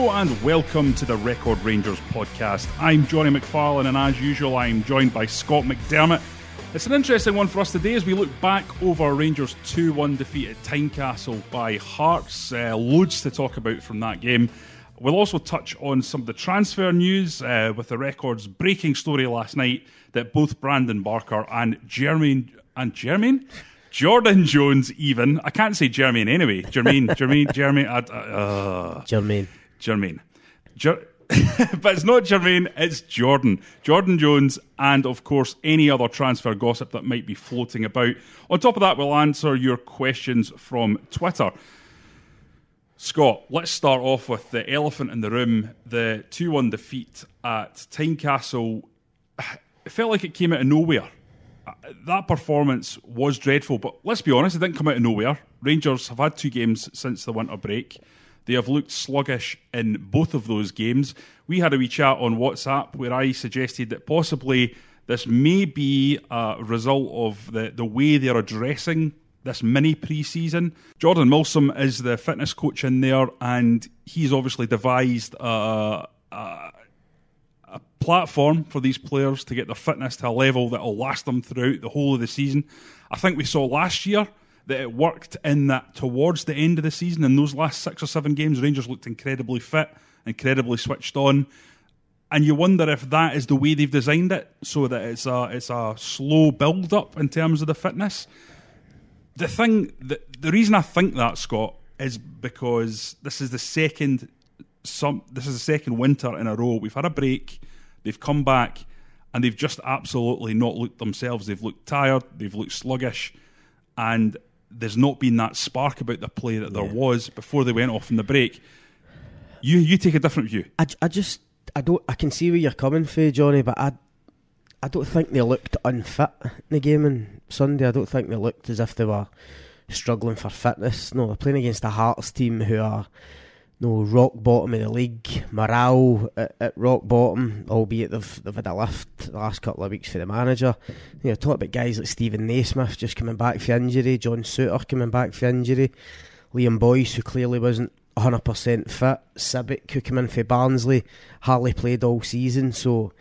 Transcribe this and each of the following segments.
Hello and welcome to the Record Rangers podcast. I'm Jonny McFarlane, and as usual, I'm joined by Scott McDermott. It's an interesting one for us today as we look back over Rangers' 2 1 defeat at Tynecastle by Hearts. Uh, loads to talk about from that game. We'll also touch on some of the transfer news uh, with the Records' breaking story last night that both Brandon Barker and Jermaine and Jermaine Jordan Jones even I can't say Jermaine anyway. Jermaine, Jermaine, Jermaine. Uh, Jermaine. Jermaine. Jer- but it's not Jermaine, it's Jordan. Jordan Jones, and of course, any other transfer gossip that might be floating about. On top of that, we'll answer your questions from Twitter. Scott, let's start off with the elephant in the room the 2 1 defeat at Tynecastle. It felt like it came out of nowhere. That performance was dreadful, but let's be honest, it didn't come out of nowhere. Rangers have had two games since the winter break. They have looked sluggish in both of those games. We had a wee chat on WhatsApp where I suggested that possibly this may be a result of the, the way they're addressing this mini pre-season. Jordan Milsom is the fitness coach in there, and he's obviously devised a, a, a platform for these players to get their fitness to a level that will last them throughout the whole of the season. I think we saw last year that it worked in that towards the end of the season, in those last six or seven games, Rangers looked incredibly fit, incredibly switched on. And you wonder if that is the way they've designed it, so that it's a it's a slow build up in terms of the fitness. The thing, the, the reason I think that Scott is because this is the second some this is the second winter in a row we've had a break. They've come back and they've just absolutely not looked themselves. They've looked tired. They've looked sluggish, and there's not been that spark about the play that there was before they went off in the break. You you take a different view. I, I just I don't I can see where you're coming from, Jonny, but I I don't think they looked unfit in the game on Sunday. I don't think they looked as if they were struggling for fitness. No, they're playing against a Hearts team who are no rock bottom of the league, morale at, at rock bottom, albeit they've they've had a lift the last couple of weeks for the manager. You know, talk about guys like Steven Naismith just coming back for injury, John Souttar coming back for injury, Liam Boyce who clearly wasn't 100% fit, Sibic who came in for Barnsley, hardly played all season, so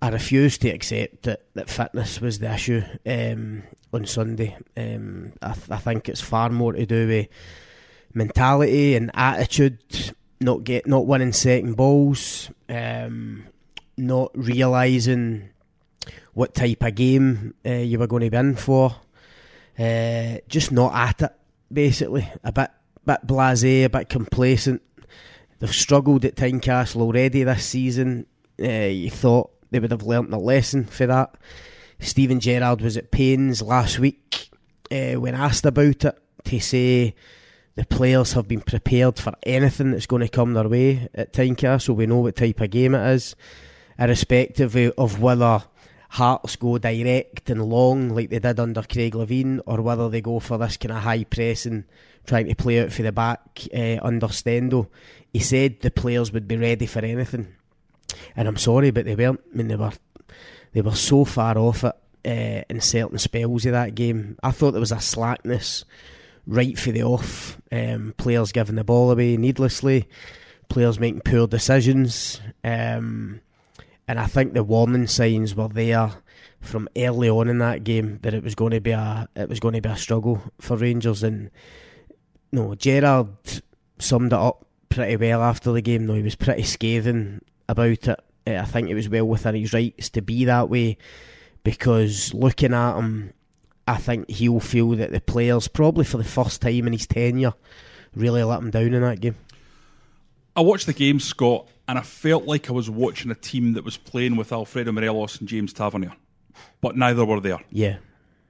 I refuse to accept that, that fitness was the issue um, on Sunday. Um, I, th- I think it's far more to do with mentality and attitude, not get not winning second balls, um, not realising what type of game uh, you were going to be in for, uh, just not at it. Basically, a bit bit blasé, a bit complacent. They've struggled at Tynecastle already this season. Uh, you thought they would have learnt the lesson for that. Steven Gerrard was at pains last week uh, when asked about it to say the players have been prepared for anything that's going to come their way at Tynecastle. We know what type of game it is, irrespective of- whether Hearts go direct and long like they did under Craig Levein, or whether they go for this kind of high pressing, trying to play out for the back uh, under Stendel. He said the players would be ready for anything, and I'm sorry, but they weren't. I mean, they were they were so far off it uh, in certain spells of that game. I thought there was a slackness right for the off. Um, players giving the ball away needlessly, players making poor decisions. Um, and I think the warning signs were there from early on in that game that it was going to be a it was going to be a struggle for Rangers. And no, Gerrard summed it up pretty well after the game. No, he was pretty scathing about it. I think it was well within his rights to be that way because looking at him, I think he'll feel that the players, probably for the first time in his tenure, really let him down in that game. I watched the game, Scott, and I felt like I was watching a team that was playing with Alfredo Morelos and James Tavernier, but neither were there. Yeah.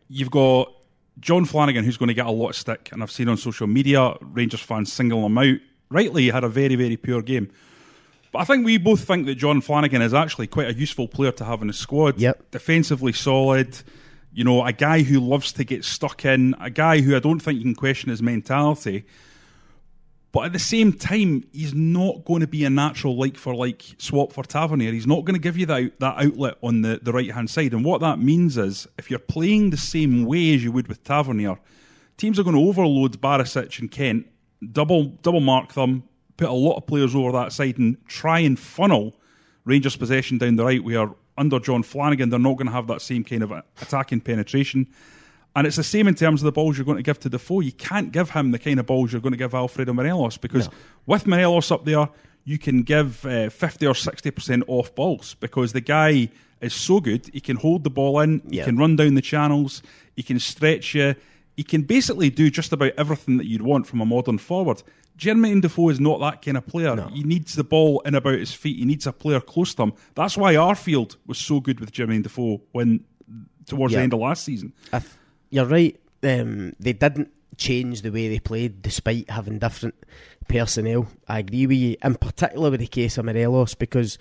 You've got John Flanagan, who's going to get a lot of stick, and I've seen on social media Rangers fans single him out. Rightly, he had a very, very poor game. But I think we both think that John Flanagan is actually quite a useful player to have in the squad. Yep. Defensively solid, you know, a guy who loves to get stuck in, a guy who I don't think you can question his mentality. But at the same time, he's not going to be a natural like for like swap for Tavernier. He's not going to give you that, that outlet on the, the right hand side. And what that means is if you're playing the same way as you would with Tavernier, teams are going to overload Barisic and Kent, double double mark them, put a lot of players over that side and try and funnel Rangers possession down the right where under John Flanagan they're not going to have that same kind of attacking penetration. And it's the same in terms of the balls you're going to give to Defoe. You can't give him the kind of balls you're going to give Alfredo Morelos because No. with Morelos up there, you can give uh, 50 or 60% off balls because the guy is so good. He can hold the ball in, he Yeah. can run down the channels, he can stretch you, he can basically do just about everything that you'd want from a modern forward. Jermain Defoe is not that kind of player. He needs the ball in about his feet. He needs a player close to him. That's why Arfield was so good with Jermain Defoe when towards Yeah. the end of last season. Th- you're right. Um, they didn't change the way they played despite having different personnel. I agree with you, in particular with the case of Morelos, because,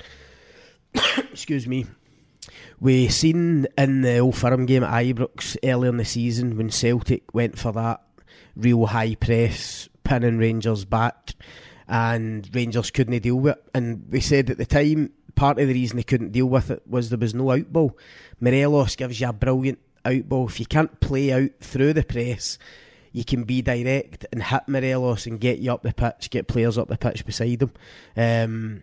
excuse me, we seen in the Old Firm game at Ibrox earlier in the season when Celtic went for that real high press, pinning Rangers back, and Rangers couldn't deal with it. And we said at the time, part of the reason they couldn't deal with it was there was no outball. Morelos gives you a brilliant outball. If you can't play out through the press, you can be direct and hit Morelos and get you up the pitch, get players up the pitch beside them. Um,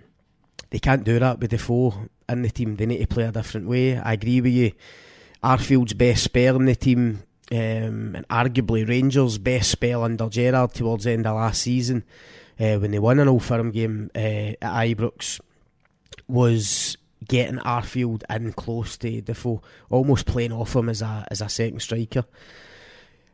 they can't do that with Defoe in the team. They need to play a different way. I agree with you. Arfield's best spell in the team, um, and arguably Rangers' best spell under Gerrard towards the end of last season, uh, when they won an Old Firm game uh, at Ibrox, was getting Arfield in close to Defoe, almost playing off him as a as a second striker.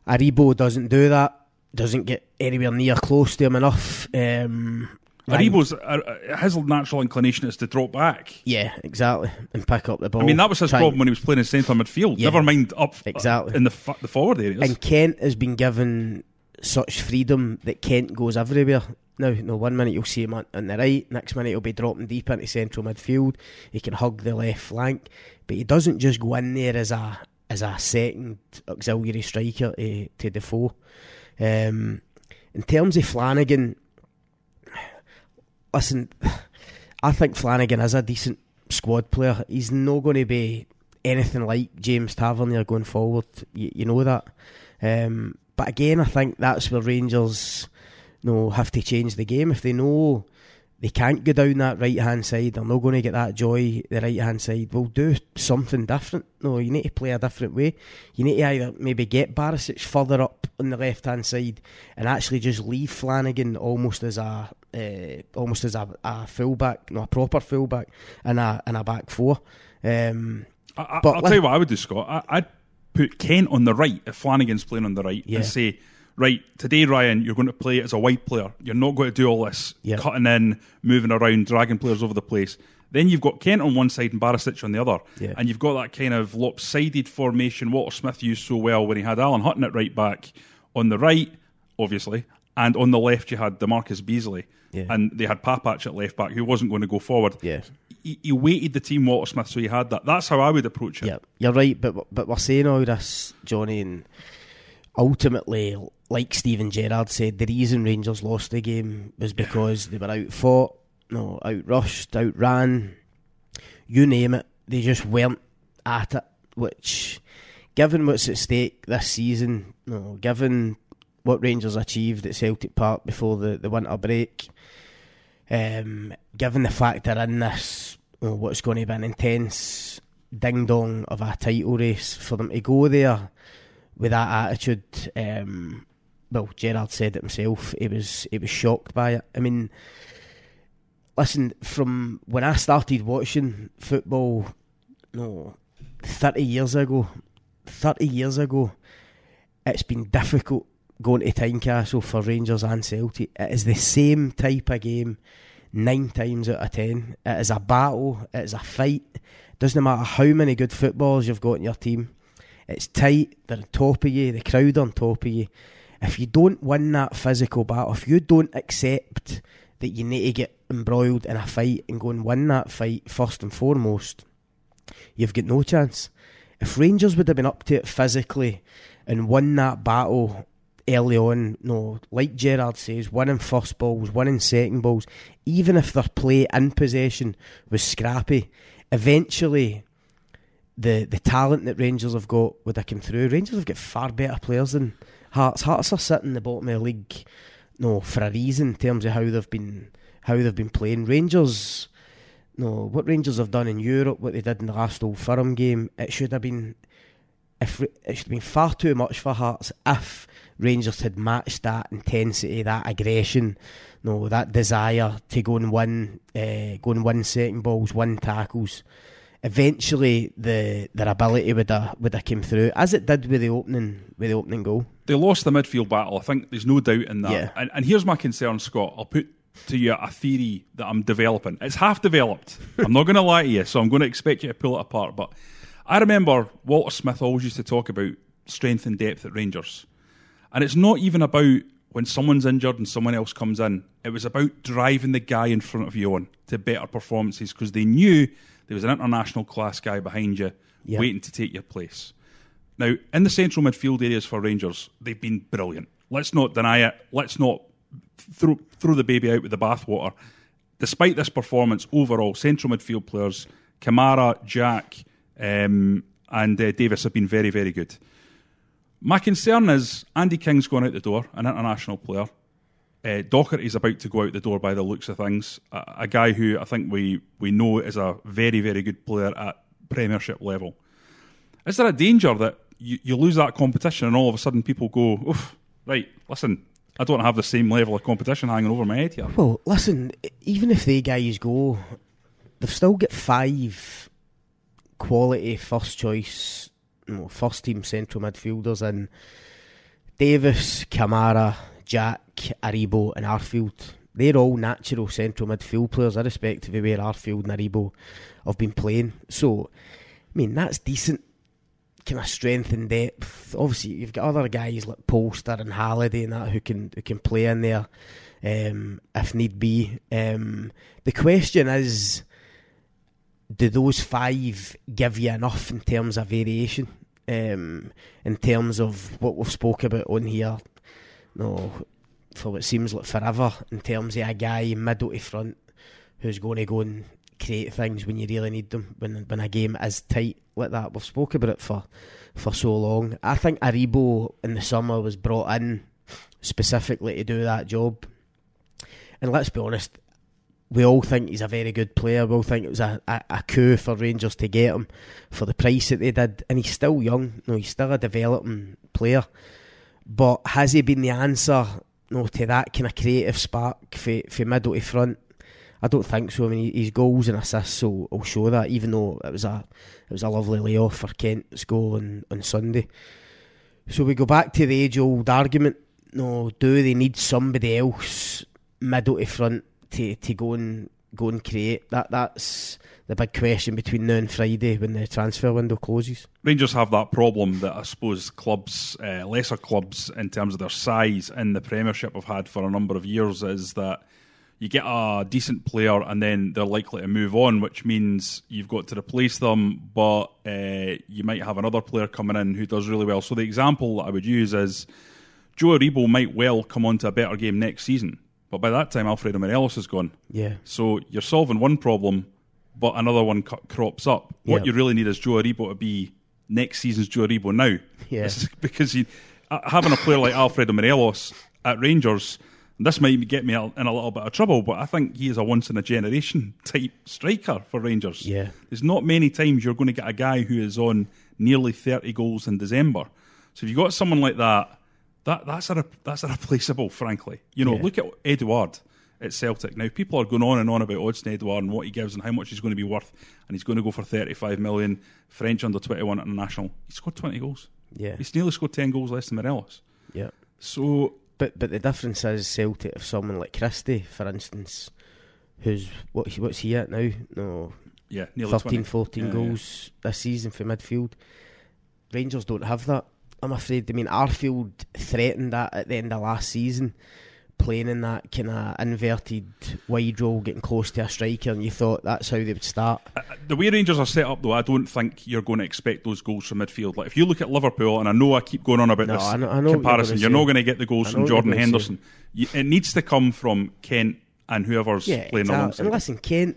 Aribo doesn't do that. Doesn't get anywhere near close to him enough. Um, Aribo's uh, his natural inclination is to drop back. Yeah, exactly, and pick up the ball. I mean, that was his problem when he was playing in centre midfield. Yeah. Never mind up Exactly. in the f- the forward areas. And Kent has been given such freedom that Kent goes everywhere. Now, no, one minute you'll see him on, on the right, next minute he'll be dropping deep into central midfield. He can hug the left flank, but he doesn't just go in there as a as a second auxiliary striker to, to Defoe. Um, in terms of Flanagan, listen, I think Flanagan is a decent squad player. He's not going to be anything like James Tavernier going forward. You, you know that. Um, but again, I think that's where Rangers you know, have to change the game. If they know they can't go down that right hand side, they're not going to get that joy the right hand side. We'll do something different. No, you need to play a different way. You need to either maybe get Barisic further up on the left hand side and actually just leave Flanagan almost as a uh, almost as a, a fullback, no, a proper fullback, and a and a back four. Um, I, I, but I'll let- tell you what I would do, Scott. I, I'd put Kent on the right if Flanagan's playing on the right Yeah. and say, right, today, Ryan, you're going to play as a wide player. You're not going to do all this Yeah. cutting in, moving around, dragging players over the place. Then you've got Kent on one side and Barisic on the other. Yeah. And you've got that kind of lopsided formation Walter Smith used so well when he had Alan Hutton at right back. On the right, obviously, and on the left you had DaMarcus Beasley. Yeah. And they had Papac at left back who wasn't going to go forward. Yeah. He, he weighted the team Walter Smith so he had that. That's how I would approach it. Yeah, you're right, but but we're saying all this, Jonny, and ultimately, like Steven Gerrard said, the reason Rangers lost the game was because they were outfought, no, outrushed, outran, you name it. They just weren't at it. Which, given what's at stake this season, no, given what Rangers achieved at Celtic Park before the, the winter break, um, given the fact they're in this, what's going to be an intense ding dong of a title race, for them to go there with that attitude, um, well, Gerrard said it himself. He was he was shocked by it. I mean, listen, from when I started watching football, no, thirty years ago, thirty years ago, it's been difficult going to Tynecastle for Rangers and Celtic. It is the same type of game nine times out of ten. It is a battle. It is a fight. Doesn't matter how many good footballers you've got in your team. It's tight. They're on top of you. The crowd on top of you. If you don't win that physical battle, if you don't accept that you need to get embroiled in a fight and go and win that fight first and foremost, you've got no chance. If Rangers would have been up to it physically and won that battle early on, no, like Gerrard says, winning first balls, winning second balls, even if their play in possession was scrappy, eventually the the talent that Rangers have got would have come through. Rangers have got far better players than Hearts. Hearts are sitting in the bottom of the league, no, for a reason in terms of how they've been how they've been playing. Rangers, no, what Rangers have done in Europe, what they did in the last Old Firm game, it should have been if it should have been far too much for Hearts if Rangers had matched that intensity, that aggression, no, that desire to go and win, uh, go and win second balls, win tackles. Eventually, the their ability would have would have come through as it did with the opening with the opening goal. They lost the midfield battle. I think there's no doubt in that. Yeah. And, and here's my concern, Scott. I'll put to you a theory that I'm developing. It's half developed. I'm not going to lie to you, so I'm going to expect you to pull it apart. But I remember Walter Smith always used to talk about strength and depth at Rangers. And it's not even about when someone's injured and someone else comes in. It was about driving the guy in front of you on to better performances because they knew there was an international class guy behind you Yeah. waiting to take your place. Now, in the central midfield areas for Rangers, they've been brilliant. Let's not deny it. Let's not throw, throw the baby out with the bathwater. Despite this performance, overall, central midfield players, Kamara, Jack, um, and uh, Davis have been very, very good. My concern is Andy King's gone out the door, an international player. Uh, is about to go out the door by the looks of things. A, a guy who I think we, we know is a very, very good player at Premiership level. Is there a danger that you, you lose that competition and all of a sudden people go, Oof, right, listen, I don't have the same level of competition hanging over my head here? Well, listen, even if they guys go, they've still got five quality first choice, first team central midfielders in Davis, Kamara, Jack, Aribo, and Arfield. They're all natural central midfield players, irrespective of where Arfield and Aribo have been playing. So, I mean, that's decent kind of strength and depth. Obviously, you've got other guys like Polster and Halliday and that who can who can play in there um, if need be. Um, the question is, do those five give you enough in terms of variation? Um, in terms of what we've spoke about on here, no, for what seems like forever. In terms of a guy middle to front who's going to go and create things when you really need them. When when a game is tight like that, we've spoke about it for for so long. I think Aribo in the summer was brought in specifically to do that job. And let's be honest, we all think he's a very good player. We all think it was a, a, a coup for Rangers to get him for the price that they did. And he's still young. No, he's still a developing player. But has he been the answer no, to that kind of creative spark for, for middle to front? I don't think so. I mean, his goals and assists will, will show that. Even though it was a it was a lovely layoff for Kent's goal on, on Sunday. So we go back to the age old argument. No, do they need somebody else middle to front to, to go and go and create? That that's the big question between now and Friday when the transfer window closes. Rangers have that problem that I suppose clubs, uh, lesser clubs, in terms of their size in the Premiership, have had for a number of years. Is that you get a decent player and then they're likely to move on, which means you've got to replace them, but uh, you might have another player coming in who does really well. So the example that I would use is Joe Aribo might well come on to a better game next season, but by that time Alfredo Morelos is gone. Yeah, So you're solving one problem, but another one co- crops up. What you really need is Joe Aribo to be next season's Joe Aribo now. Yeah. Because uh, having a player like Alfredo Morelos at Rangers, this might get me in a little bit of trouble, but I think he is a once in a generation type striker for Rangers. Yeah. There's not many times you're going to get a guy who is on nearly 30 goals in December. So if you've got someone like that, that that's a that's a replaceable, frankly. You know, Yeah. look at Edouard at Celtic. Now people are going on and on about Odsonne Edouard and what he gives and how much he's going to be worth, and he's going to go for 35 million. French under 21 international. He scored 20 goals. yeah, He's nearly scored 10 goals less than Morelos. yeah. So But but the difference is Celtic if someone like Christie, for instance, who's what, what's he at now? No, Yeah, nearly 13, 20. 14 Yeah, goals this season for midfield. Rangers don't have that. I'm afraid. I mean, Arfield threatened that at the end of last season, playing in that kind of inverted wide role, getting close to a striker, and you thought that's how they would start. Uh, The way Rangers are set up, though, I don't think you're going to expect those goals from midfield. Like if you look at Liverpool, and I know I keep going on about No, this I know- I know what you're comparison, you're, not going to get the goals from Jordan. Henderson. You, it needs to come from Kent and whoever's Yeah, playing exactly. alongside. And him. listen, Kent,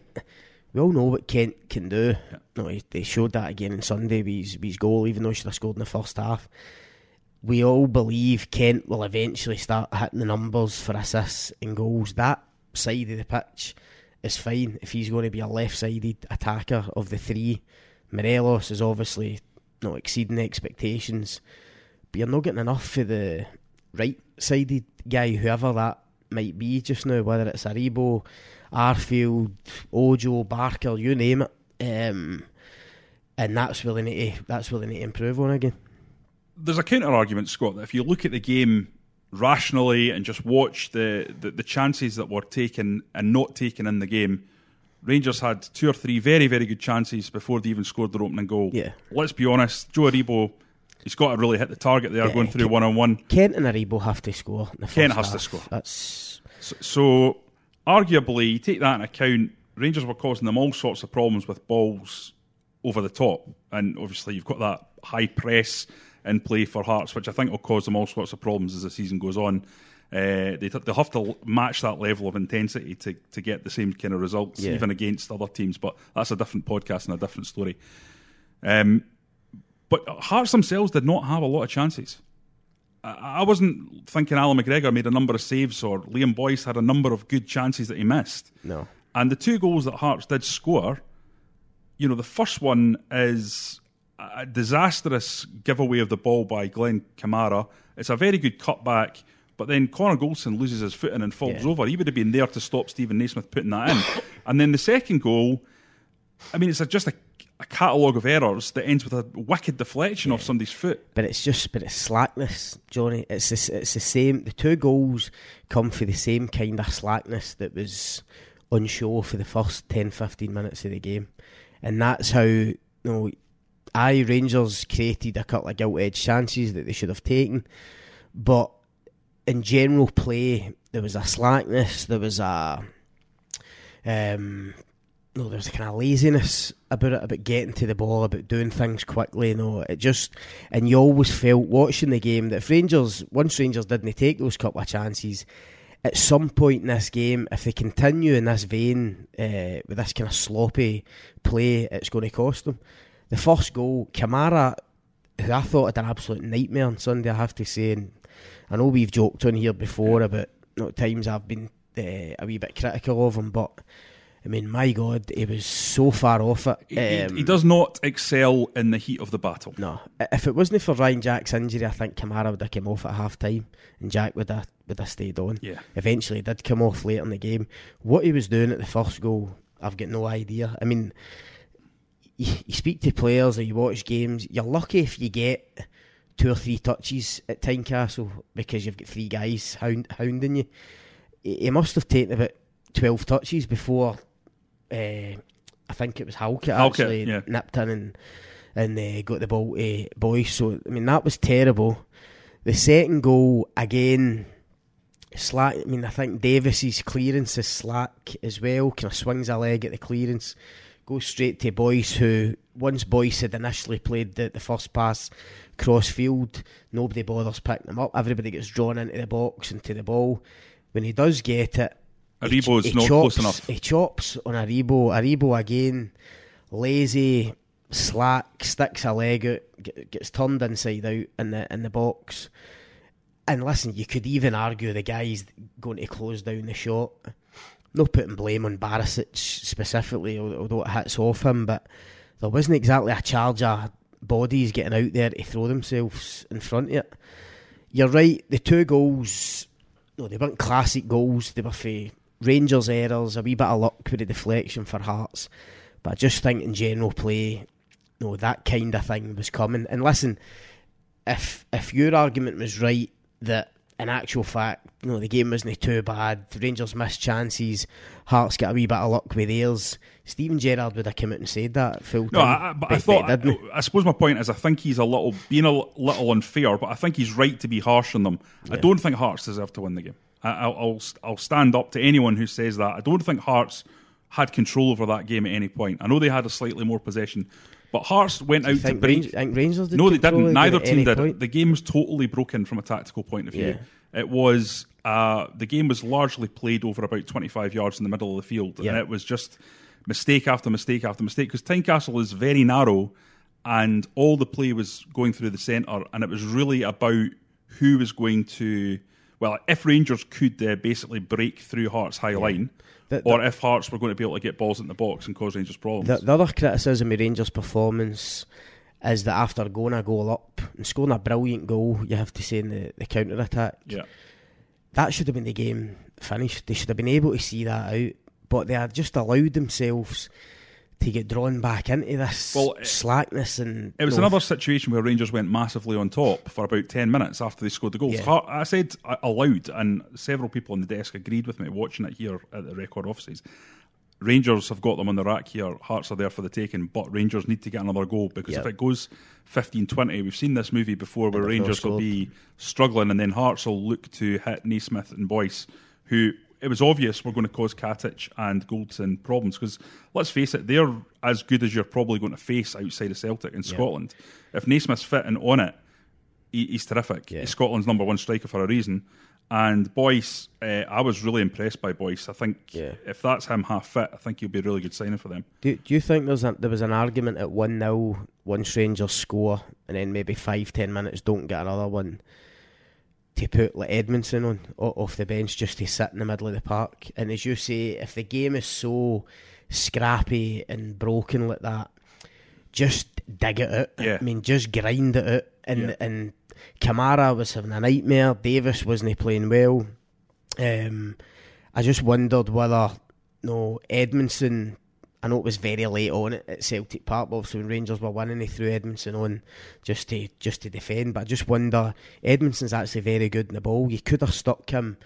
we all know what Kent can do. No, he, they showed that again on Sunday with his, with his goal, even though he should have scored in the first half. We all believe Kent will eventually start hitting the numbers for assists and goals. That side of the pitch is fine if he's going to be a left-sided attacker of the three. Morelos is obviously not exceeding expectations, but you're not getting enough for the right-sided guy, whoever that might be just now, whether it's Aribo, Arfield, Ojo, Barker, you name it. Um, and that's need to, that's need to improve on again. There's a counter argument, Scott, that if you look at the game rationally and just watch the, the, the chances that were taken and not taken in the game, Rangers had two or three very, very good chances before they even scored their opening goal. Yeah. Let's be honest, Joe Aribo, he's got to really hit the target there Yeah, going through one on one. Kent and Aribo have to score. In Kent has to score. That's So, so, arguably, you take that into account, Rangers were causing them all sorts of problems with balls over the top. And obviously, you've got that high press in play for Hearts, which I think will cause them all sorts of problems as the season goes on. Uh, they, they'll have to match that level of intensity to, to get the same kind of results, Yeah. even against other teams. But that's a different podcast and a different story. Um, but Hearts themselves did not have a lot of chances. I I wasn't thinking Allan McGregor made a number of saves or Liam Boyce had a number of good chances that he missed. no. And the two goals that Hearts did score, you know, the first one is a disastrous giveaway of the ball by Glen Kamara. It's a very good cutback, but then Connor Goldson loses his footing and falls Yeah. over. He would have been there to stop Steven Naismith putting that in. and then the second goal, I mean, it's a, just a, a catalogue of errors that ends with a wicked deflection off somebody's foot. But it's just, but it's slackness, Jonny. It's this, it's the same. The two goals come for the same kind of slackness that was on show for the first 10, 15 minutes of the game, and that's how you know. I Rangers created a couple of gilt edged chances that they should have taken, but in general play there was a slackness. There was a um, no, there was a kind of laziness about it, about getting to the ball, about doing things quickly. No, it just, and you always felt watching the game that if Rangers, once Rangers didn't take those couple of chances, at some point in this game, if they continue in this vein uh, with this kind of sloppy play, it's going to cost them. The first goal, Kamara, who I thought had an absolute nightmare on Sunday, I have to say, and I know we've joked on here before about you know, times I've been uh, a wee bit critical of him, but I mean, my God, he was so far off it. He- Um, he does not excel in the heat of the battle. No, if it wasn't for Ryan Jack's injury, I think Kamara would have come off at half time, and Jack would have would have stayed on. Yeah. Eventually, he did come off later in the game. What he was doing at the first goal, I've got no idea. I mean, you, you speak to players or you watch games. You're lucky if you get two or three touches at Tynecastle because you've got three guys hound, hounding you. He must have taken about twelve touches before. Uh, I think it was Halkett Halkett, actually yeah. nipped in and and uh, got the ball to Boyce. So I mean that was terrible. The second goal again, slack. I mean I think Davis's clearance is slack as well. Kind of swings a leg at the clearance, goes straight to Boyce, who once Boyce had initially played the, the first pass cross field, nobody bothers picking him up. Everybody gets drawn into the box and to the ball. When he does get it, he Aribo's he not chops, close enough. He chops on Aribo. Aribo again, lazy, slack, sticks a leg out, gets turned inside out in the in the box. And listen, you could even argue the guy's going to close down the shot. No putting blame on Barisic specifically, although it hits off him, but there wasn't exactly a charge of bodies getting out there to throw themselves in front of it. You're right, the two goals, no, they weren't classic goals, they were for Rangers errors, a wee bit of luck with the deflection for Hearts. But I just think in general play, no, that kind of thing was coming. And listen, if if your argument was right that in actual fact, you know, the game wasn't too bad. Rangers missed chances. Hearts got a wee bit of luck with theirs. Steven Gerrard would have come out and said that full No, time. I, but I thought. I, I suppose my point is, I think he's a little being a little unfair, but I think he's right to be harsh on them. I don't think Hearts deserve to win the game. I, I'll, I'll I'll stand up to anyone who says that. I don't think Hearts had control over that game at any point. I know they had a slightly more possession, but Hearts went out to break. Rangers, think Rangers did No, they didn't. Neither team did. point? The game was totally broken from a tactical point of view. Yeah. It was uh, the game was largely played over about 25 yards in the middle of the field, Yeah. and it was just mistake after mistake after mistake because Tynecastle is very narrow, and all the play was going through the centre, and it was really about who was going to. Well, if Rangers could uh, basically break through Hearts' high line, The- or if Hearts were going to be able to get balls in the box and cause Rangers problems. The, the other criticism of Rangers' performance is that after going a goal up and scoring a brilliant goal, you have to say in the, the counter attack, yeah. that should have been the game finished. They should have been able to see that out, but they had just allowed themselves to get drawn back into this Well, it- slackness and It was you know, another situation where Rangers went massively on top for about 10 minutes after they scored the goals. Yeah. I said aloud, and several people on the desk agreed with me watching it here at the record offices. Rangers have got them on the rack here. Hearts are there for the taking, but Rangers need to get another goal because Yeah. if it goes 15 20, we've seen this movie before where Rangers will be struggling and then Hearts will look to hit Naismith and Boyce, who it was obvious we're going to cause Katic and Goldson problems because let's face it, they're as good as you're probably going to face outside of Celtic in Scotland. If Naismith's fit and on it, he, he's terrific. Yeah. He's Scotland's number one striker for a reason. And Boyce, uh, I was really impressed by Boyce. I think Yeah. if that's him half fit, I think he'll be a really good signing for them. Do, do you think there's a, there was an argument at 1 0 once Rangers score and then maybe five, ten minutes don't get another one to put like Edmundson on off the bench just to sit in the middle of the park? And as you say, if the game is so scrappy and broken like that, just dig it out. Yeah. I mean, just grind it out. And, Yeah. and Kamara was having a nightmare. Davis wasn't playing well. Um, I just wondered whether no Edmundson. I know it was very late on it at Celtic Park. but Obviously, when Rangers were winning, they threw Edmundson on just to just to defend. But I just wonder, Edmundson's actually very good in the ball. You could have stuck him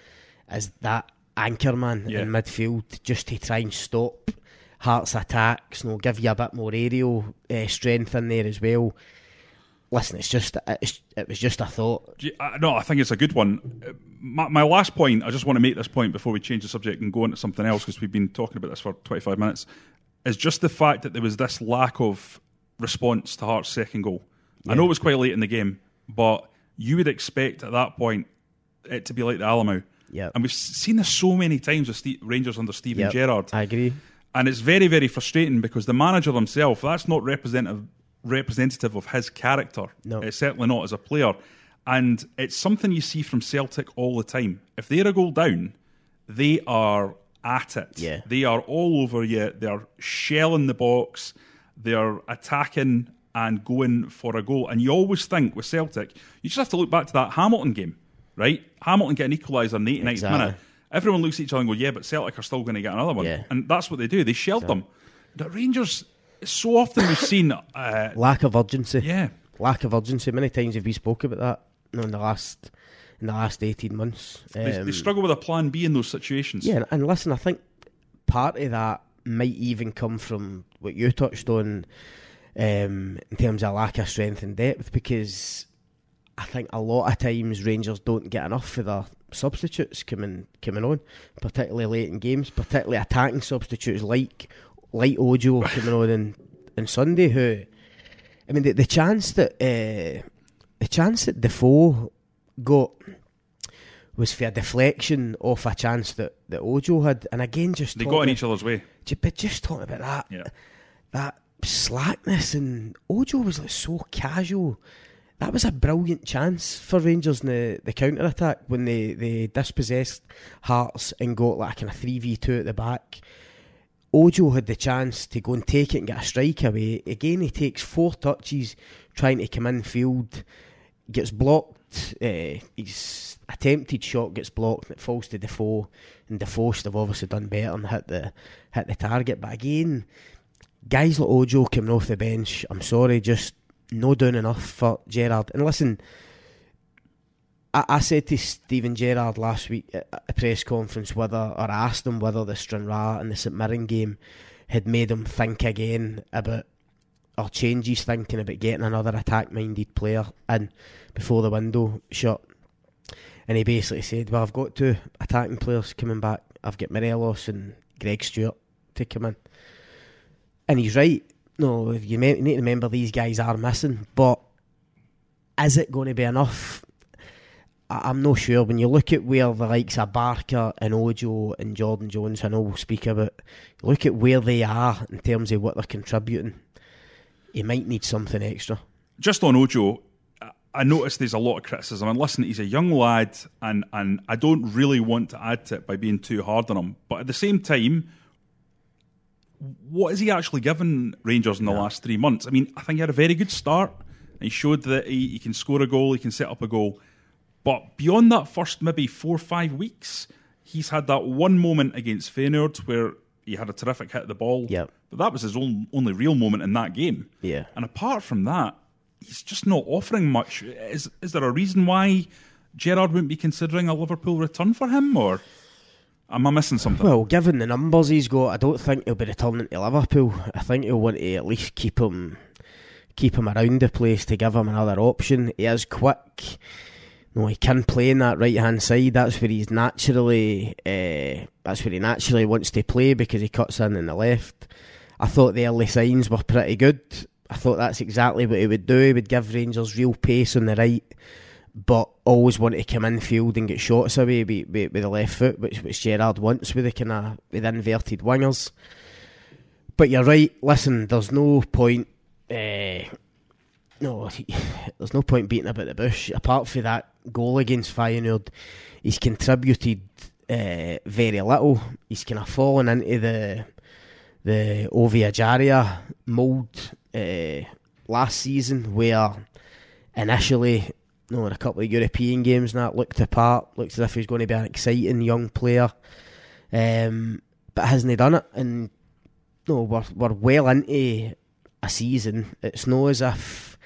as that anchor man Yeah. in midfield just to try and stop Hearts' attacks. You know, give you a bit more aerial uh, strength in there as well. Listen, it's just it's, it was just a thought. No, I think it's a good one. My, my last point, I just want to make this point before we change the subject and go on to something else because we've been talking about this for 25 minutes, is just the fact that there was this lack of response to Hart's second goal. I know it was quite late in the game, but you would expect at that point it to be like the Alamo. Yep. And we've seen this so many times with Ste Rangers under Steven Yep, Gerrard. I agree. And it's very, very frustrating because the manager himself, that's not representative representative of his character. No. It's certainly not as a player. And it's something you see from Celtic all the time. If they're a goal down, they are at it. Yeah. They are all over you. They're shelling the box. They're attacking and going for a goal. And you always think with Celtic, you just have to look back to that Hamilton game, right? Hamilton get an equaliser in the 89th Exactly. minute. Everyone looks at each other and go, yeah, but Celtic are still going to get another one. Yeah. And that's what they do. They shelled them. The Rangers, so often we've seen, uh, Lack of urgency. yeah, lack of urgency. Many times have we spoke about that in the last in the last eighteen months. they, Um, they struggle with a plan B in those situations. yeah, and, and listen, I think part of that might even come from what you touched on um, in terms of lack of strength and depth, because I think a lot of times Rangers don't get enough for their substitutes coming coming on, particularly late in games, particularly attacking substitutes like like Ojo coming on in, in Sunday. Who, I mean, the, the chance that uh, the chance that Defoe got was for a deflection off a chance that, that Ojo had, and again just They got in each other's way. But just talking about that, Yeah. that slackness, and Ojo was like so casual. That was a brilliant chance for Rangers in the, the counter attack when they, they dispossessed Hearts and got like a kind of three v two at the back. Ojo had the chance to go and take it and get a strike away. Again, he takes four touches trying to come in field, gets blocked. Uh, his attempted shot gets blocked and it falls to Defoe. And Defoe should have obviously done better and hit the hit the target. But again, guys like Ojo coming off the bench, I'm sorry, just no doing enough for Gerrard. And listen, I, I said to Steven Gerrard last week at a press conference whether, or I asked him whether the Stranraer and the St Mirren game had made him think again about or change his thinking about getting another attack minded player in before the window shut. And he basically said, Well, I've got two attacking players coming back. I've got Morelos and Greg Stewart to come in. And he's right. No, you need to remember these guys are missing, but is it going to be enough? I'm not sure. When you look at where the likes of Barker and Ojo and Jordan Jones, I know we'll speak about, look at where they are in terms of what they're contributing. He might need something extra. Just on Ojo, I noticed there's a lot of criticism. And listen, he's a young lad, and, and I don't really want to add to it by being too hard on him. But at the same time, what has he actually given Rangers in the yeah. last three months? I mean, I think he had a very good start. He showed that he, he can score a goal, he can set up a goal but beyond that first maybe four or five weeks, he's had that one moment against Feyenoord where he had a terrific hit at the ball. Yeah. But that was his own, only real moment in that game. Yeah. And apart from that, he's just not offering much. Is is there a reason why Gerrard wouldn't be considering a Liverpool return for him, or am I missing something? Well, given the numbers he's got, I don't think he'll be returning to Liverpool. I think he'll want to at least keep him keep him around the place to give him another option. He is quick no, he can play in that right hand side. That's where he's naturally. Uh, that's where he naturally wants to play because he cuts in in the left. I thought the early signs were pretty good. I thought that's exactly what he would do. He would give Rangers real pace on the right, but always want to come in field and get shots away with, with, with the left foot, which which Gerrard wants with the kind of with inverted wingers. But you're right. Listen, there's no point. Uh, no, there's no point beating about the bush. Apart from that goal against Feyenoord, he's contributed uh, very little. He's kind of fallen into the the Ovie Ejaria mould uh, last season, where initially, you know, in a couple of European games, that looked apart, looked as if he was going to be an exciting young player, um, but hasn't he done it? And no, we're we're well into a season. It's not as if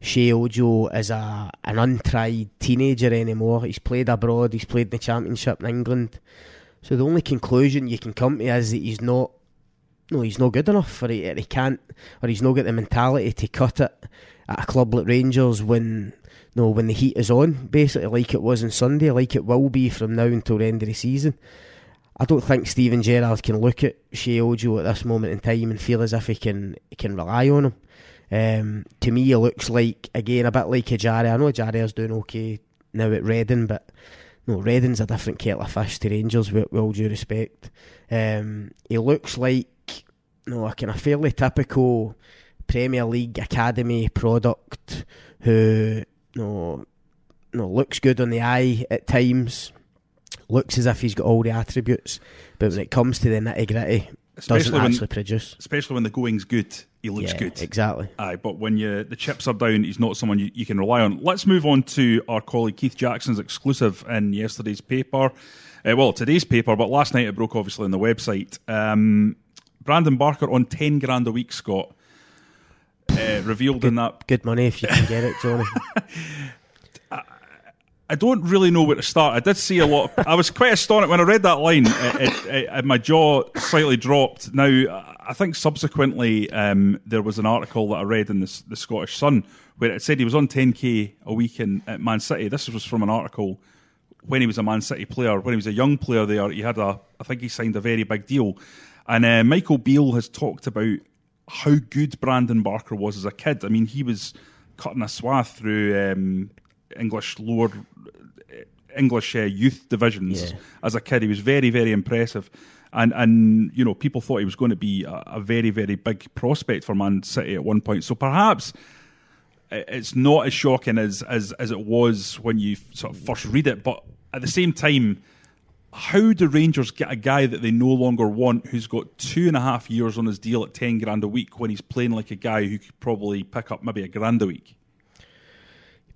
Sheyi Ojo is a an untried teenager anymore. He's played abroad. He's played in the championship in England. So the only conclusion you can come to is that he's not. No, he's not good enough for it. He can't, or he's not got the mentality to cut it at a club like Rangers when no when the heat is on. Basically, like it was on Sunday, like it will be from now until the end of the season. I don't think Steven Gerrard can look at Sheyi Ojo at this moment in time and feel as if he can he can rely on him. Um, to me, he looks like again a bit like Ejaria. I know Ejaria's doing okay now at Reading, but no, Reading's a different kettle of fish to Rangers. With, with all due respect, um, he looks like no, a kind of fairly typical Premier League academy product who no, no looks good on the eye at times. Looks as if he's got all the attributes, but when it comes to the nitty gritty, doesn't actually when, produce. Especially when the going's good, he looks yeah, good. Exactly. Aye, but when you the chips are down, he's not someone you, you can rely on. Let's move on to our colleague Keith Jackson's exclusive in yesterday's paper. Uh, well, today's paper, but last night it broke obviously on the website. Um, Brandon Barker on ten grand a week, Scott. Uh, revealed good, in that good money if you can get it, Jonny. I don't really know where to start. I did see a lot. Of, I was quite astonished when I read that line. It, it, it, my jaw slightly dropped. Now, I think subsequently um, there was an article that I read in the, the, Scottish Sun where it said he was on 10k a week in at Man City. This was from an article when he was a Man City player. When he was a young player there, he had a. I think he signed a very big deal. And uh, Michael Beale has talked about how good Brandon Barker was as a kid. I mean, he was cutting a swath through. Um, English lower English uh, youth divisions yeah. as a kid. He was very, very impressive. And, and you know, people thought he was going to be a, a, very, very big prospect for Man City at one point. So perhaps it's not as shocking as, as, as it was when you sort of first read it. But at the same time, how do Rangers get a guy that they no longer want who's got two and a half years on his deal at 10 grand a week when he's playing like a guy who could probably pick up maybe a grand a week?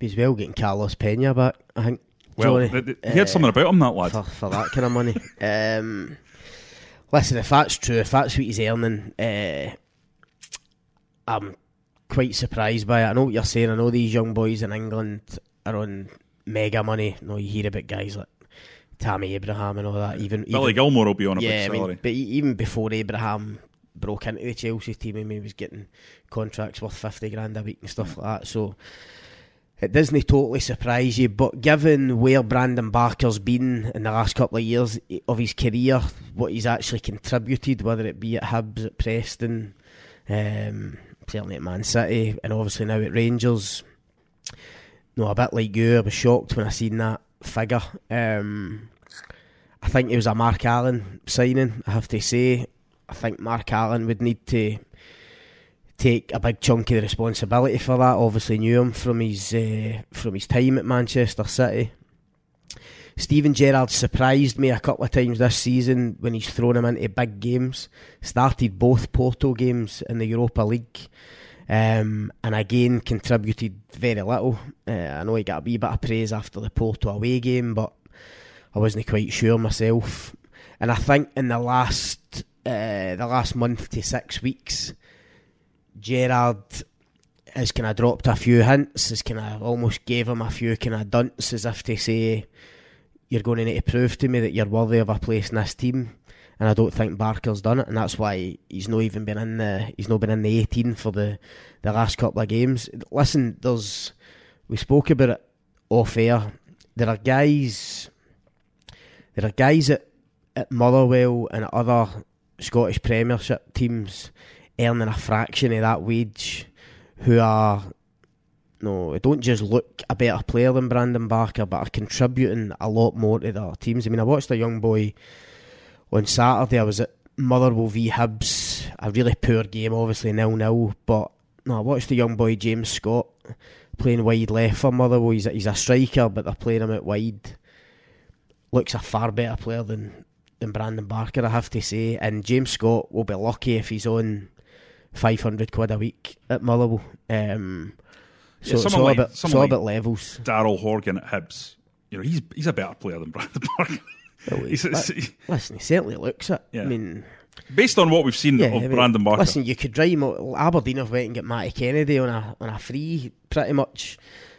He's well getting Carlos Pena back, I think. Well, he had uh, something about him, that lad. For, for that kind of money. um, listen, if that's true, if that's what he's earning, uh, I'm quite surprised by it. I know what you're saying. I know these young boys in England are on mega money. No, you hear about guys like Tammy Abraham and all that. Even Billy even, Gilmour will be on a yeah, big I mean, but even before Abraham broke into the Chelsea team, I mean, he was getting contracts worth fifty grand a week and stuff like that. So it doesn't totally surprise you. But given where Brandon Barker's been in the last couple of years of his career, what he's actually contributed, whether it be at Hibs, at Preston, um, certainly at Man City, and obviously now at Rangers. No, a bit like you, I was shocked when I seen that figure. Um, I think it was a Mark Allen signing. I have to say, I think Mark Allen would need to take a big chunk of the responsibility for that. Obviously, knew him from his uh, from his time at Manchester City. Steven Gerrard surprised me a couple of times this season when he's thrown him into big games. Started both Porto games in the Europa League. Um, and again contributed very little. Uh, I know he got a wee bit of praise after the Porto away game, but I wasn't quite sure myself. And I think in the last uh, the last month to six weeks, Gerrard has kind of dropped a few hints, has kind of almost gave him a few kind of dunts as if to say, "You're going to need to prove to me that you're worthy of a place in this team." And I don't think Barker's done it, and that's why he's not even been in the he's not been in the 18 for the the last couple of games. Listen, there's we spoke about it off air. There are guys, there are guys at at Motherwell and at other Scottish Premiership teams earning a fraction of that wage, who are no, don't just look a better player than Brandon Barker, but are contributing a lot more to their teams. I mean, I watched a young boy on Saturday. I was at Motherwell v Hibs, a really poor game, obviously nil nil. But no, I watched the young boy James Scott playing wide left for Motherwell. He's a, he's a striker, but they're playing him out wide. Looks a far better player than than Brandon Barker, I have to say. And James Scott will be lucky if he's on five hundred quid a week at Motherwell. Um, so Yeah, it's all like- about it's all like- about levels. Daryl Horgan at Hibs. You know, he's he's a better player than Brandon Barker. He's- Li- Listen, he certainly looks it. Yeah. I mean, based on what we've seen yeah, of I mean, Brandon Barker. Listen, you could drive Aberdeen have went and get Matty Kennedy on a on a free, pretty much,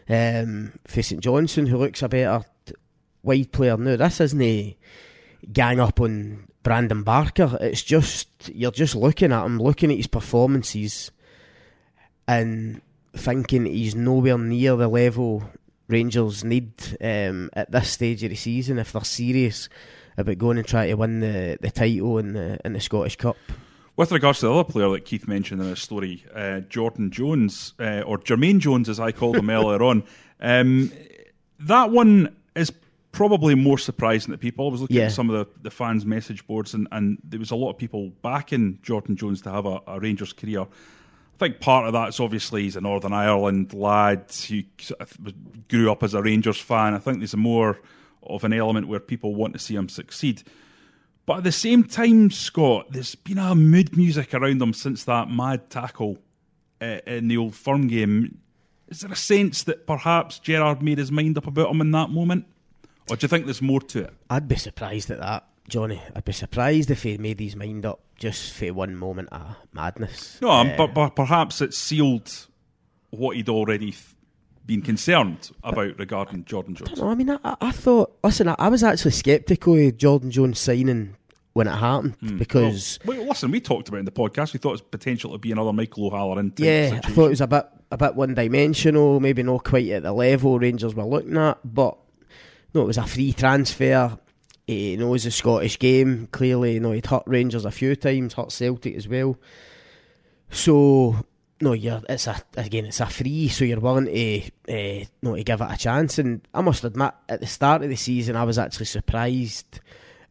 um, for St Johnstone, who looks a better wide player now. This isn't a gang up on Brandon Barker. It's just you're just looking at him, looking at his performances, and thinking he's nowhere near the level Rangers need um, at this stage of the season if they're serious about going and trying to win the, the title in the in the Scottish Cup. With regards to the other player that Keith mentioned in his story, uh, Jordan Jones, uh, or Jermaine Jones as I called him earlier on, um, that one is probably more surprising to people. I was looking Yeah. at some of the, the fans' message boards, and, and there was a lot of people backing Jordan Jones to have a, a Rangers career. I think part of that's obviously he's a Northern Ireland lad who grew up as a Rangers fan. I think there's more of an element where people want to see him succeed. But at the same time, Scott, there's been a mood music around him since that mad tackle uh, in the old firm game. Is there a sense that perhaps Gerrard made his mind up about him in that moment? Or do you think there's more to it? I'd be surprised at that, Jonny. I'd be surprised if he made his mind up just for one moment of madness. No, Uh, but, but perhaps it sealed what he'd already th- been concerned about regarding Jordan Jones. No, I mean, I, I- I thought. Listen, I, I was actually sceptical of Jordan Jones signing when it happened Hmm. because, Well, listen, we talked about it in the podcast. We thought it was potential to be another Michael O'Halloran yeah, I thought it was a bit a bit one dimensional, maybe not quite at the level Rangers were looking at. But no, it was a free transfer. He knows the Scottish game clearly. You know, he'd hurt Rangers a few times, hurt Celtic as well. So no, you're it's a again it's a free, so you're willing to uh, no to give it a chance. And I must admit, at the start of the season, I was actually surprised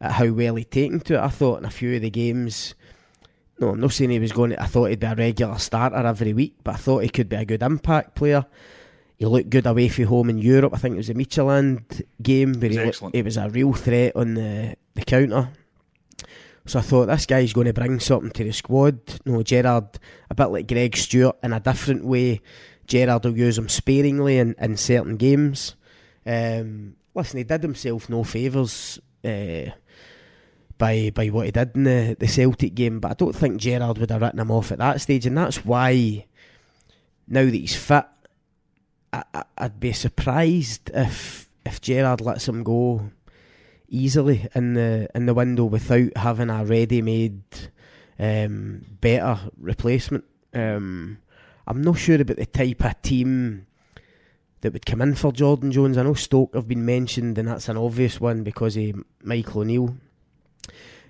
at how well he'd taken to it. I thought in a few of the games. No, I'm not saying he was going. To, I thought he'd be a regular starter every week, but I thought he could be a good impact player. He looked good away from home in Europe. I think it was a Midtjylland game where was he, looked- he was a real threat on the, the counter. So I thought this guy's going to bring something to the squad. No, Gerrard, a bit like Greg Stewart in a different way. Gerrard will use him sparingly in, in certain games. Um, listen, he did himself no favours uh, by by what he did in the, the Celtic game, but I don't think Gerrard would have written him off at that stage, and that's why now that he's fit, I, I'd be surprised if if Gerrard lets him go easily in the in the window without having a ready-made um, better replacement. Um, I'm not sure about the type of team that would come in for Jordan Jones. I know Stoke have been mentioned, and that's an obvious one because of Michael O'Neill.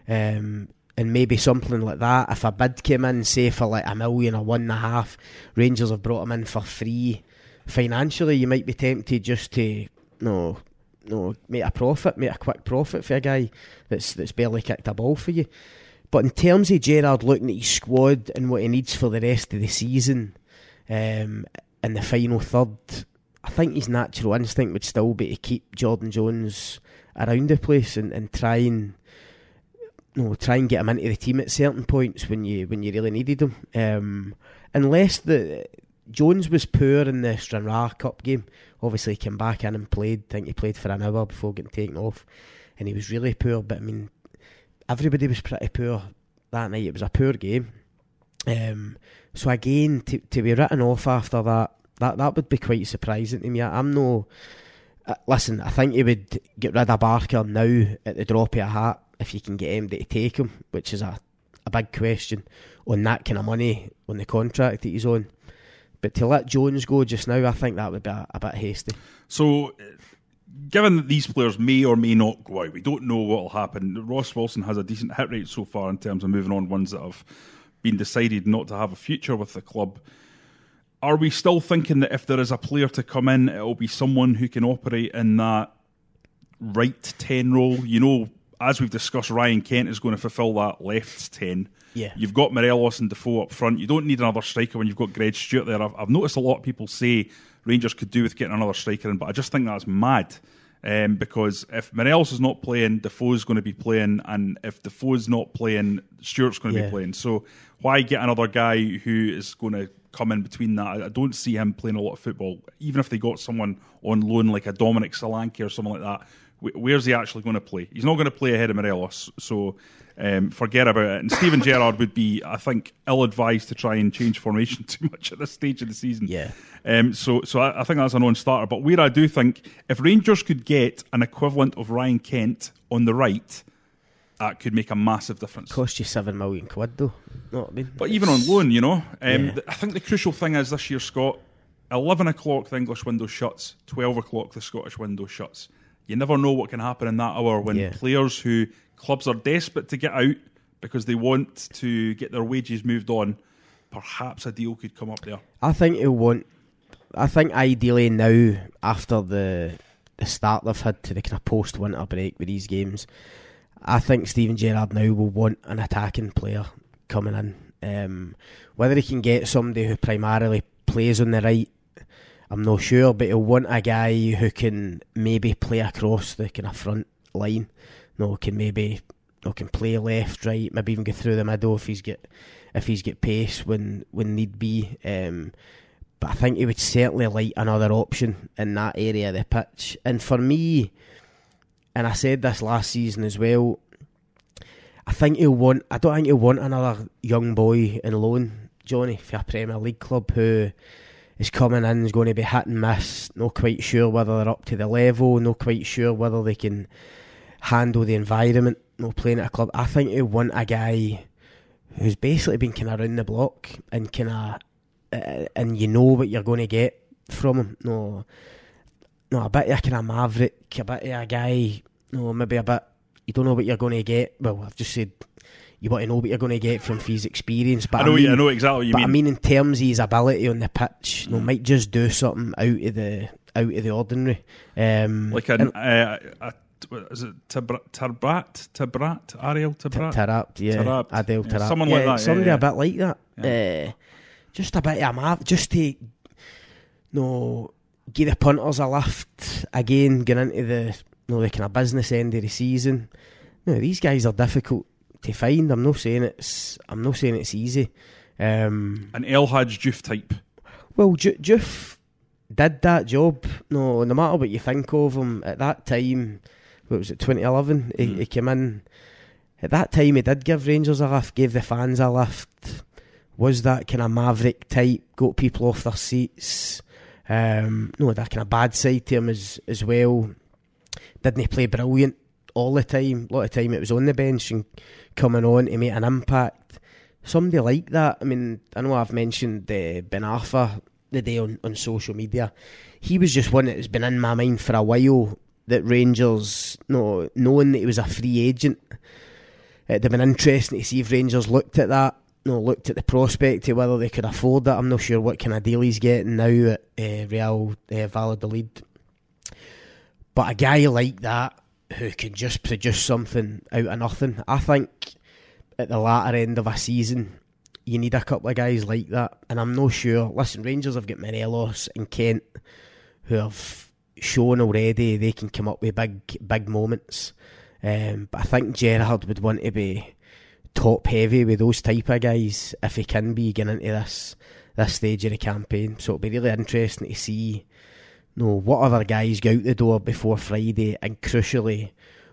Um, and maybe something like that. If a bid came in, say for like a million or one and a half, Rangers have brought him in for free. Financially, you might be tempted just to know, know, make a profit, make a quick profit for a guy that's that's barely kicked a ball for you. But in terms of Gerrard looking at his squad and what he needs for the rest of the season, um, in the final third, I think his natural instinct would still be to keep Jordan Jones around the place and, and try and try and get him into the team at certain points when you when you really needed him. Um, unless the Jones was poor in the Stranraer Cup game. Obviously, he came back in and played. I think he played for an hour before getting taken off, and he was really poor. But I mean, everybody was pretty poor that night. It was a poor game. Um, so again, to to be written off after that, that that would be quite surprising to me. I, am no. Uh, listen, I think he would get rid of Barker now at the drop of a hat if you can get him to take him, which is a a big question on that kind of money on the contract that he's on. But to let Jones go just now, I think that would be a, a bit hasty. So, given that these players may or may not go out, we don't know what will happen. Ross Wilson has a decent hit rate so far in terms of moving on ones that have been decided not to have a future with the club. Are we still thinking that if there is a player to come in, it will be someone who can operate in that right 10 role? You know, as we've discussed, Ryan Kent is going to fulfil that left 10. Yeah. You've got Morelos and Defoe up front. You don't need another striker when you've got Greg Stewart there. I've, I've noticed a lot of people say Rangers could do with getting another striker in, but I just think that's mad. Um, because if Morelos is not playing, Defoe's going to be playing, and if Defoe's not playing, Stewart's going to Yeah. be playing. So why get another guy who is going to come in between that? I- don't see him playing a lot of football. Even if they got someone on loan like a Dominic Solanke or something like that, where's he actually going to play? He's not going to play ahead of Morelos, so um, forget about it. And Steven Gerrard would be, I think, ill advised to try and change formation too much at this stage of the season. Yeah. Um, so, so I, I think that's a non-starter. But where I do think, if Rangers could get an equivalent of Ryan Kent on the right, that could make a massive difference. Cost you seven million quid though. Know what I mean? But even on loan, you know, um, Yeah. th- I think the crucial thing is this year, Scott. Eleven o'clock, the English window shuts. Twelve o'clock, the Scottish window shuts. You never know what can happen in that hour when Yeah. players who clubs are desperate to get out because they want to get their wages moved on. Perhaps a deal could come up there. I think he'll want. I think ideally now, after the the start they've had to the kind of post winter break with these games, I think Steven Gerrard now will want an attacking player coming in. Um, whether he can get somebody who primarily plays on the right, I'm not sure, but he'll want a guy who can maybe play across the kind of front line. No, can maybe no can play left, right, maybe even go through the middle if he's get if he's get pace when when need be. Um, but I think he would certainly like another option in that area of the pitch. And for me, and I said this last season as well, I think he'll want. I don't think he'll want another young boy in loan, Jonny, for a Premier League club who is coming in is going to be hit and miss. Not quite sure whether they're up to the level. Not quite sure whether they can handle the environment. No playing at a club. I think he'll want a guy who's basically been kind of around the block and kind of uh, and you know what you're going to get from him. No, no, a bit of a kind of maverick, a bit of a guy. No, maybe a bit. You don't know what you're going to get. Well, I've just said you want to know what you're going to get from his experience. But I know, mean, I know exactly what you but mean. I mean, in terms of his ability on the pitch, no, might just do something out of the out of the ordinary. Um, like an, and- uh, a, is it Tabrat, Tabrat, Tabrat, Ariel Tabrat? Tarap, yeah, Tarap. Adel Yeah, someone yeah, like that, yeah, somebody yeah. a bit like that. Uh, just a bit of a mav, just to no give the punters a lift again, going into the you no the kind of business end of the season. No, these guys are difficult to find. I'm not saying it's I'm not saying it's easy. Um, An El Hadji Diouf type. well, Ju- Diouf did that job. No, no matter what you think of him at that time, what was it, 2011? He, Mm. he came in. At that time, he did give Rangers a lift, gave the fans a lift. Was that kind of maverick type, got people off their seats. Um, no, that kind of bad side to him as as well. didn't he play brilliant all the time? A lot of time it was on the bench and coming on to make an impact. Somebody like that. I mean, I know I've mentioned uh, Ben Arfa the day on, on social media. He was just one that has been in my mind for a while. That Rangers, no, knowing that he was a free agent, it'd have been interesting to see if Rangers looked at that no, looked at the prospect of whether they could afford that. I'm not sure what kind of deal he's getting now at uh, Real uh, Valladolid. But a guy like that who can just produce something out of nothing, I think at the latter end of a season, you need a couple of guys like that. And I'm not sure. Listen, Rangers have got Morelos and Kent who have shown already they can come up with big, big moments. Um, but I think Gerrard would want to be top heavy with those type of guys if he can be getting into this this stage of the campaign. So it'll be really interesting to see know, what other guys go out the door before Friday and crucially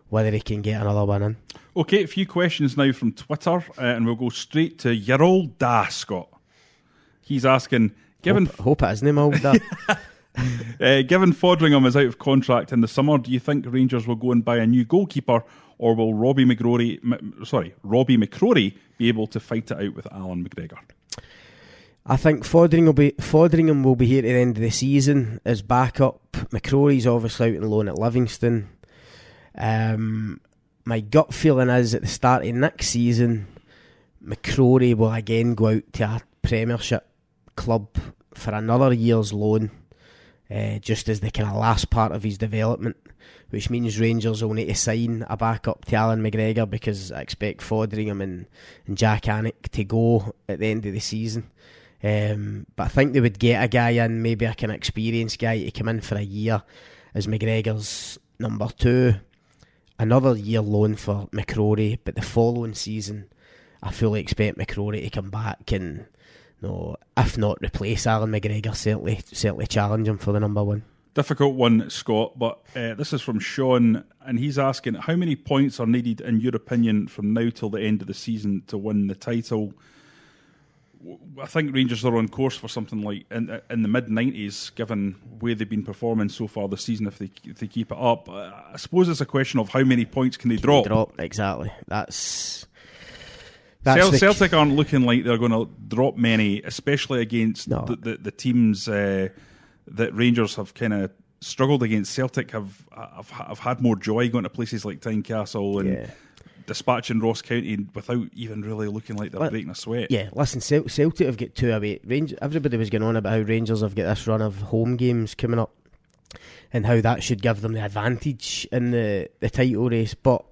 whether he can get another one in. Okay, a few questions now from Twitter, uh, and we'll go straight to your old da Scott. He's asking, given hope, hope it isn't old da. uh, given Foderingham is out of contract in the summer, do you think Rangers will go and buy a new goalkeeper, or will Robbie McGrory, M- sorry, Robbie McCrorie be able to fight it out with Allan McGregor? I think Foderingham will be will be here at the end of the season as backup. McCrorie's obviously out on loan at Livingston. Um, my gut feeling is at the start of next season, McCrorie will again go out to a Premiership club for another year's loan, uh, just as the kind of last part of his development which means Rangers will need to sign a backup to Allan McGregor because I expect Foderingham and, and Jak Alnwick to go at the end of the season. Um, but I think they would get a guy in, maybe a kind of experienced guy to come in for a year as McGregor's number two. Another year loan for McCrorie, but the following season, I fully expect McCrorie to come back and, you know, if not replace Allan McGregor, certainly certainly challenge him for the number one. Difficult one, Scott, but uh, this is from Sean, and he's asking how many points are needed, in your opinion, from now till the end of the season to win the title? I think Rangers are on course for something like in, in the mid 90s, given where they've been performing so far this season. If they if they keep it up, uh, I suppose it's a question of how many points can they can drop. They drop exactly. That's. that's Celtic aren't looking like they're going to drop many, especially against no. the, the, the teams. Uh, that Rangers have kind of struggled against. Celtic have, have have had more joy going to places like Tynecastle and. Yeah. Dispatching Ross County without even really looking like they're Let, breaking a sweat. Yeah, listen, Celtic have got two away. Rangers, everybody was going on about how Rangers have got this run of home games coming up, and how that should give them the advantage in the the title race. But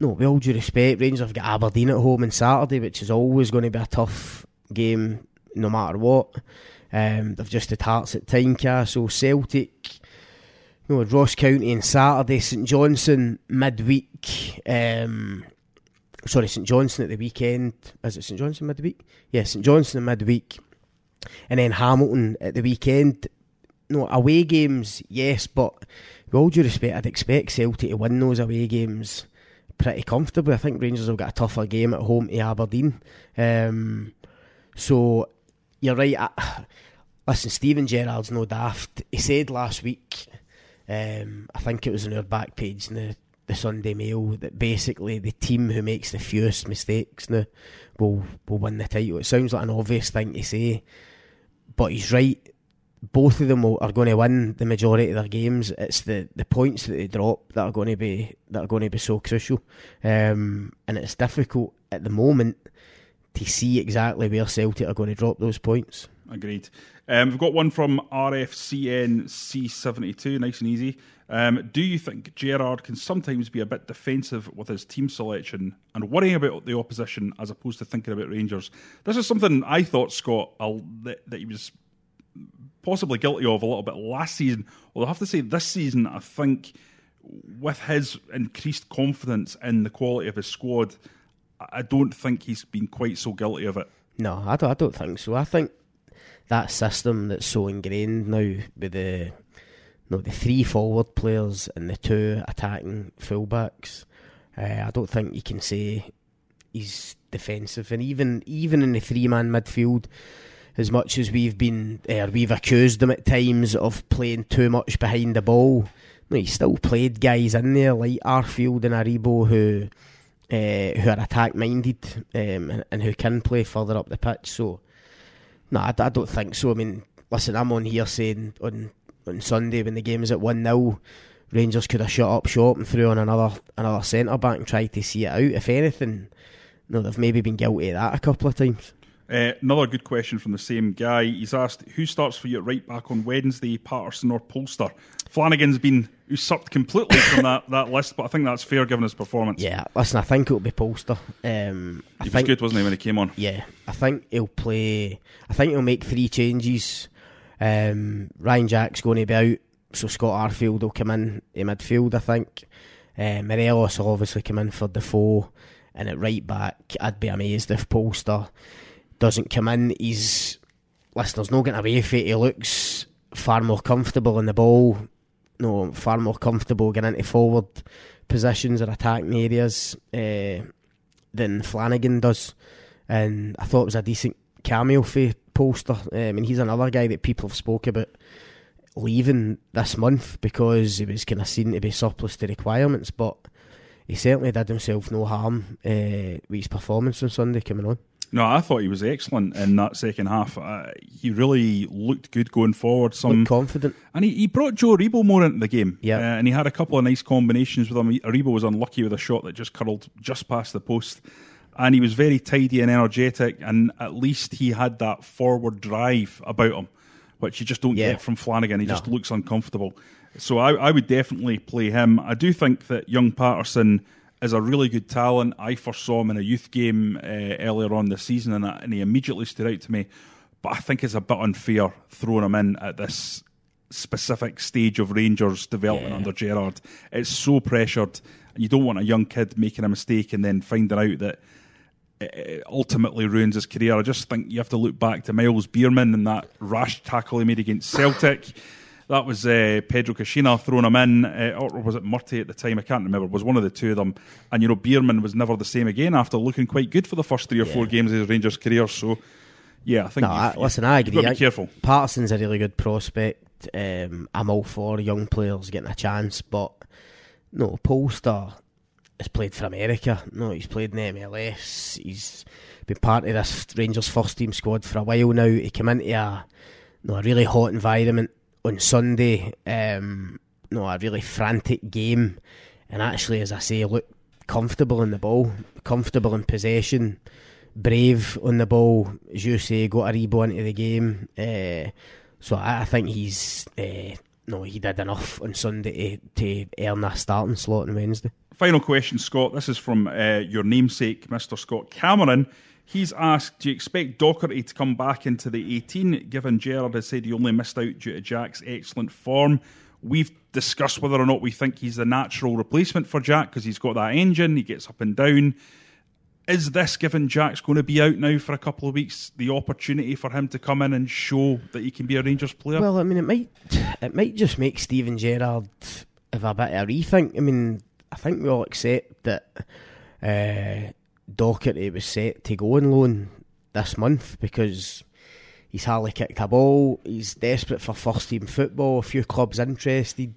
no, with all due respect, Rangers have got Aberdeen at home on Saturday, which is always going to be a tough game, no matter what. Um, they've just had Hearts at Tynecastle, Celtic, you know, Ross County on Saturday, St Johnstone midweek. Um, sorry, St Johnstone at the weekend. Is it St Johnstone midweek? Yeah, St Johnstone midweek. And then Hamilton at the weekend. No, away games, yes, but with all due respect, I'd expect Celtic to win those away games pretty comfortably. I think Rangers have got a tougher game at home to Aberdeen. Um, so you're right. I, listen, Steven Gerrard's no daft. He said last week, um, I think it was on our back page in the, the Sunday Mail, that basically the team who makes the fewest mistakes now will will win the title. It sounds like an obvious thing to say, but he's right. Both of them will, are going to win the majority of their games. It's the, the points that they drop that are going to be that are going to be so crucial, um, and it's difficult at the moment to see exactly where Celtic are going to drop those points. Agreed. Um, we've got one from RFCN C72, nice and easy. Um, do you think Gerrard can sometimes be a bit defensive with his team selection and worrying about the opposition as opposed to thinking about Rangers? This is something I thought, Scott, that, that he was possibly guilty of a little bit last season. Well, I have to say, this season, I think with his increased confidence in the quality of his squad, I don't think he's been quite so guilty of it. No, I don't. I don't think so. I think that system that's so ingrained now with the no the three forward players and the two attacking fullbacks. Uh, I don't think you can say he's defensive, and even even in the three man midfield, as much as we've been uh, we've accused them at times of playing too much behind the ball. no, he still played guys in there like Arfield and Aribo who uh, who are attack minded um, and, and, who can play further up the pitch. So, no, I, I, don't think so. I mean, listen, I'm on here saying on on Sunday when the game was at one 0 Rangers could have shut up shop and threw on another another centre back and tried to see it out. If anything, no, they've maybe been guilty of that a couple of times. Uh, another good question from the same guy. He's asked, who starts for you at right back on Wednesday, Patterson or Polster? Flanagan's been usurped completely from that, that list, but I think that's fair given his performance. Yeah, listen, I think it'll be Polster. Um, he I was think, good, wasn't he, when he came on? Yeah, I think he'll play. I think he'll make three changes. Um, Ryan Jack's going to be out, so Scott Arfield will come in in midfield, I think. Uh, Morelos will obviously come in for Defoe, and at right back, I'd be amazed if Polster doesn't come in. He's listen, there's no getting away from it. He looks far more comfortable in the ball. No, far more comfortable getting into forward positions or attacking areas uh, than Flanagan does. And I thought it was a decent cameo for Polster. Uh, I mean, he's another guy that people have spoke about leaving this month because he was kind of seen to be surplus to requirements, but he certainly did himself no harm uh, with his performance on Sunday coming on. No, I thought he was excellent in that second half. Uh, he really looked good going forward. Some looked confident, and he, he brought Joe Aribo more into the game. Yeah, uh, and he had a couple of nice combinations with him. Aribo was unlucky with a shot that just curled just past the post, and he was very tidy and energetic. And at least he had that forward drive about him, which you just don't yeah. get from Flanagan. He no. just looks uncomfortable. So I, I would definitely play him. I do think that young Patterson is a really good talent. I first saw him in a youth game uh, earlier on this season, and, and he immediately stood out to me. But I think it's a bit unfair throwing him in at this specific stage of Rangers development Yeah. under Gerrard. It's so pressured, and you don't want a young kid making a mistake and then finding out that it- it ultimately ruins his career. I just think you have to look back to Myles Beerman and that rash tackle he made against Celtic. That was uh, Pedro Caixinha throwing him in, uh, or was it Murty at the time? I can't remember. It was one of the two of them. And, you know, Beerman was never the same again after looking quite good for the first three or four games of his Rangers career. So, yeah, I think No, I, listen, I you've agree. got to be careful. Patterson's a really good prospect. Um, I'm all for young players getting a chance, but no, Polster has played for America. No, he's played in the MLS. He's been part of this Rangers first team squad for a while now. He came into a no a really hot environment on Sunday. Um, no, a really frantic game, and actually, as I say, looked comfortable in the ball, comfortable in possession brave on the ball, as you say, got a rebound into the game. Uh, so I, I think he's uh, no, he did enough on Sunday to, to earn a starting slot on Wednesday. Final question, Scott. This is from uh, your namesake, Mr. Scott Cameron. He's asked, do you expect Docherty to come back into the 18, given Gerrard has said he only missed out due to Jack's excellent form? We've discussed whether or not we think he's the natural replacement for Jack because he's got that engine, he gets up and down. Is this, given Jack's going to be out now for a couple of weeks, the opportunity for him to come in and show that he can be a Rangers player? Well, I mean, it might it might just make Steven Gerrard have a bit of a rethink. I mean, I think we all accept that uh, Docherty was set to go on loan this month because he's hardly kicked a ball. He's desperate for first team football. A few clubs interested.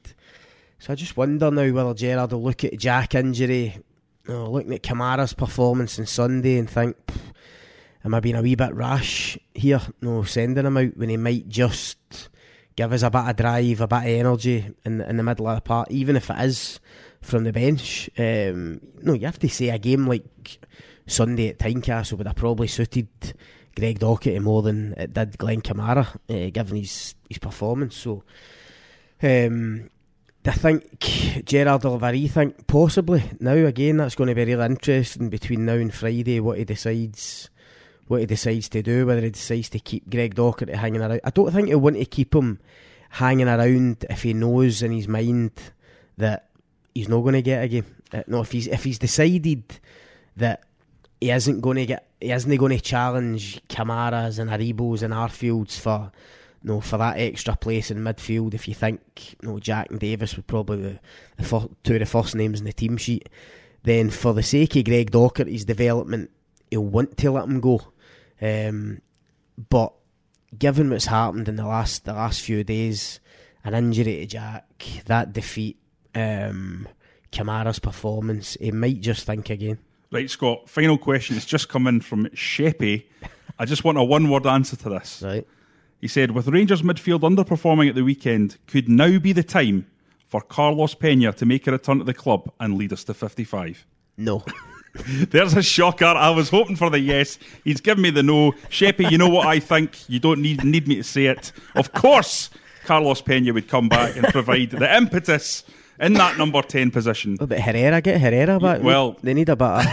So I just wonder now whether Gerrard will look at Jack injury, looking at Kamara's performance on Sunday and think, am I being a wee bit rash here? No, sending him out when he might just give us a bit of drive, a bit of energy in in the middle of the park, even if it is from the bench. Um, no, you have to say a game like Sunday at Tynecastle would have probably suited Greg Docherty more than it did Glen Kamara, uh, given his his performance. So. Um, I think Gerrard will have a possibly. Now, again, that's going to be really interesting between now and Friday what he decides what he decides to do, whether he decides to keep Greg Docherty hanging around. I don't think he'll want to keep him hanging around if he knows in his mind that he's not going to get a game. Uh, no, if he's if he's decided that he isn't going to get, he isn't going to challenge Kamaras and Aribos and Arfields for no, for that extra place in midfield, if you think you know, Jack and Davis were probably the, the two of the first names in the team sheet, then for the sake of Greg Docherty's development, he'll want to let him go. Um, but given what's happened in the last the last few days, an injury to Jack, that defeat, um, Kamara's performance, he might just think again. Right, Scott, final question. It's just come in from Sheppy. I just want a one word answer to this. Right. He said, with Rangers midfield underperforming at the weekend, could now be the time for Carlos Pena to make a return to the club and lead us to 55? No. There's a shocker. I was hoping for the yes. He's given me the no. Sheppy, you know what I think. You don't need need me to say it. Of course, Carlos Pena would come back and provide the impetus in that number ten position. What about Herrera? Get Herrera back. well- they need a bit. Of,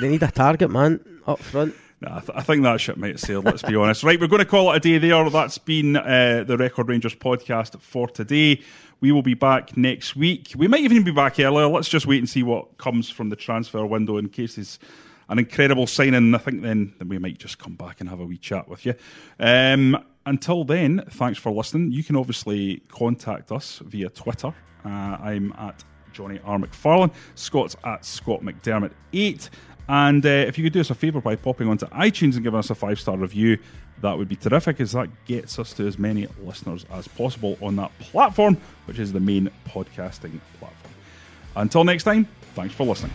they need a target man up front. Nah, I, th- I think that ship might sail, let's be honest. Right, we're going to call it a day there. That's been uh, the Record Rangers podcast for today. We will be back next week. We might even be back earlier. Let's just wait and see what comes from the transfer window in case there's an incredible signing. I think then, then we might just come back and have a wee chat with you. Um, until then, thanks for listening. You can obviously contact us via Twitter. Uh, I'm at Jonny R. McFarlane. Scott's at Scott McDermott 8. And uh, if you could do us a favour by popping onto iTunes and giving us a five star review, that would be terrific, as that gets us to as many listeners as possible on that platform, which is the main podcasting platform. Until next time, thanks for listening.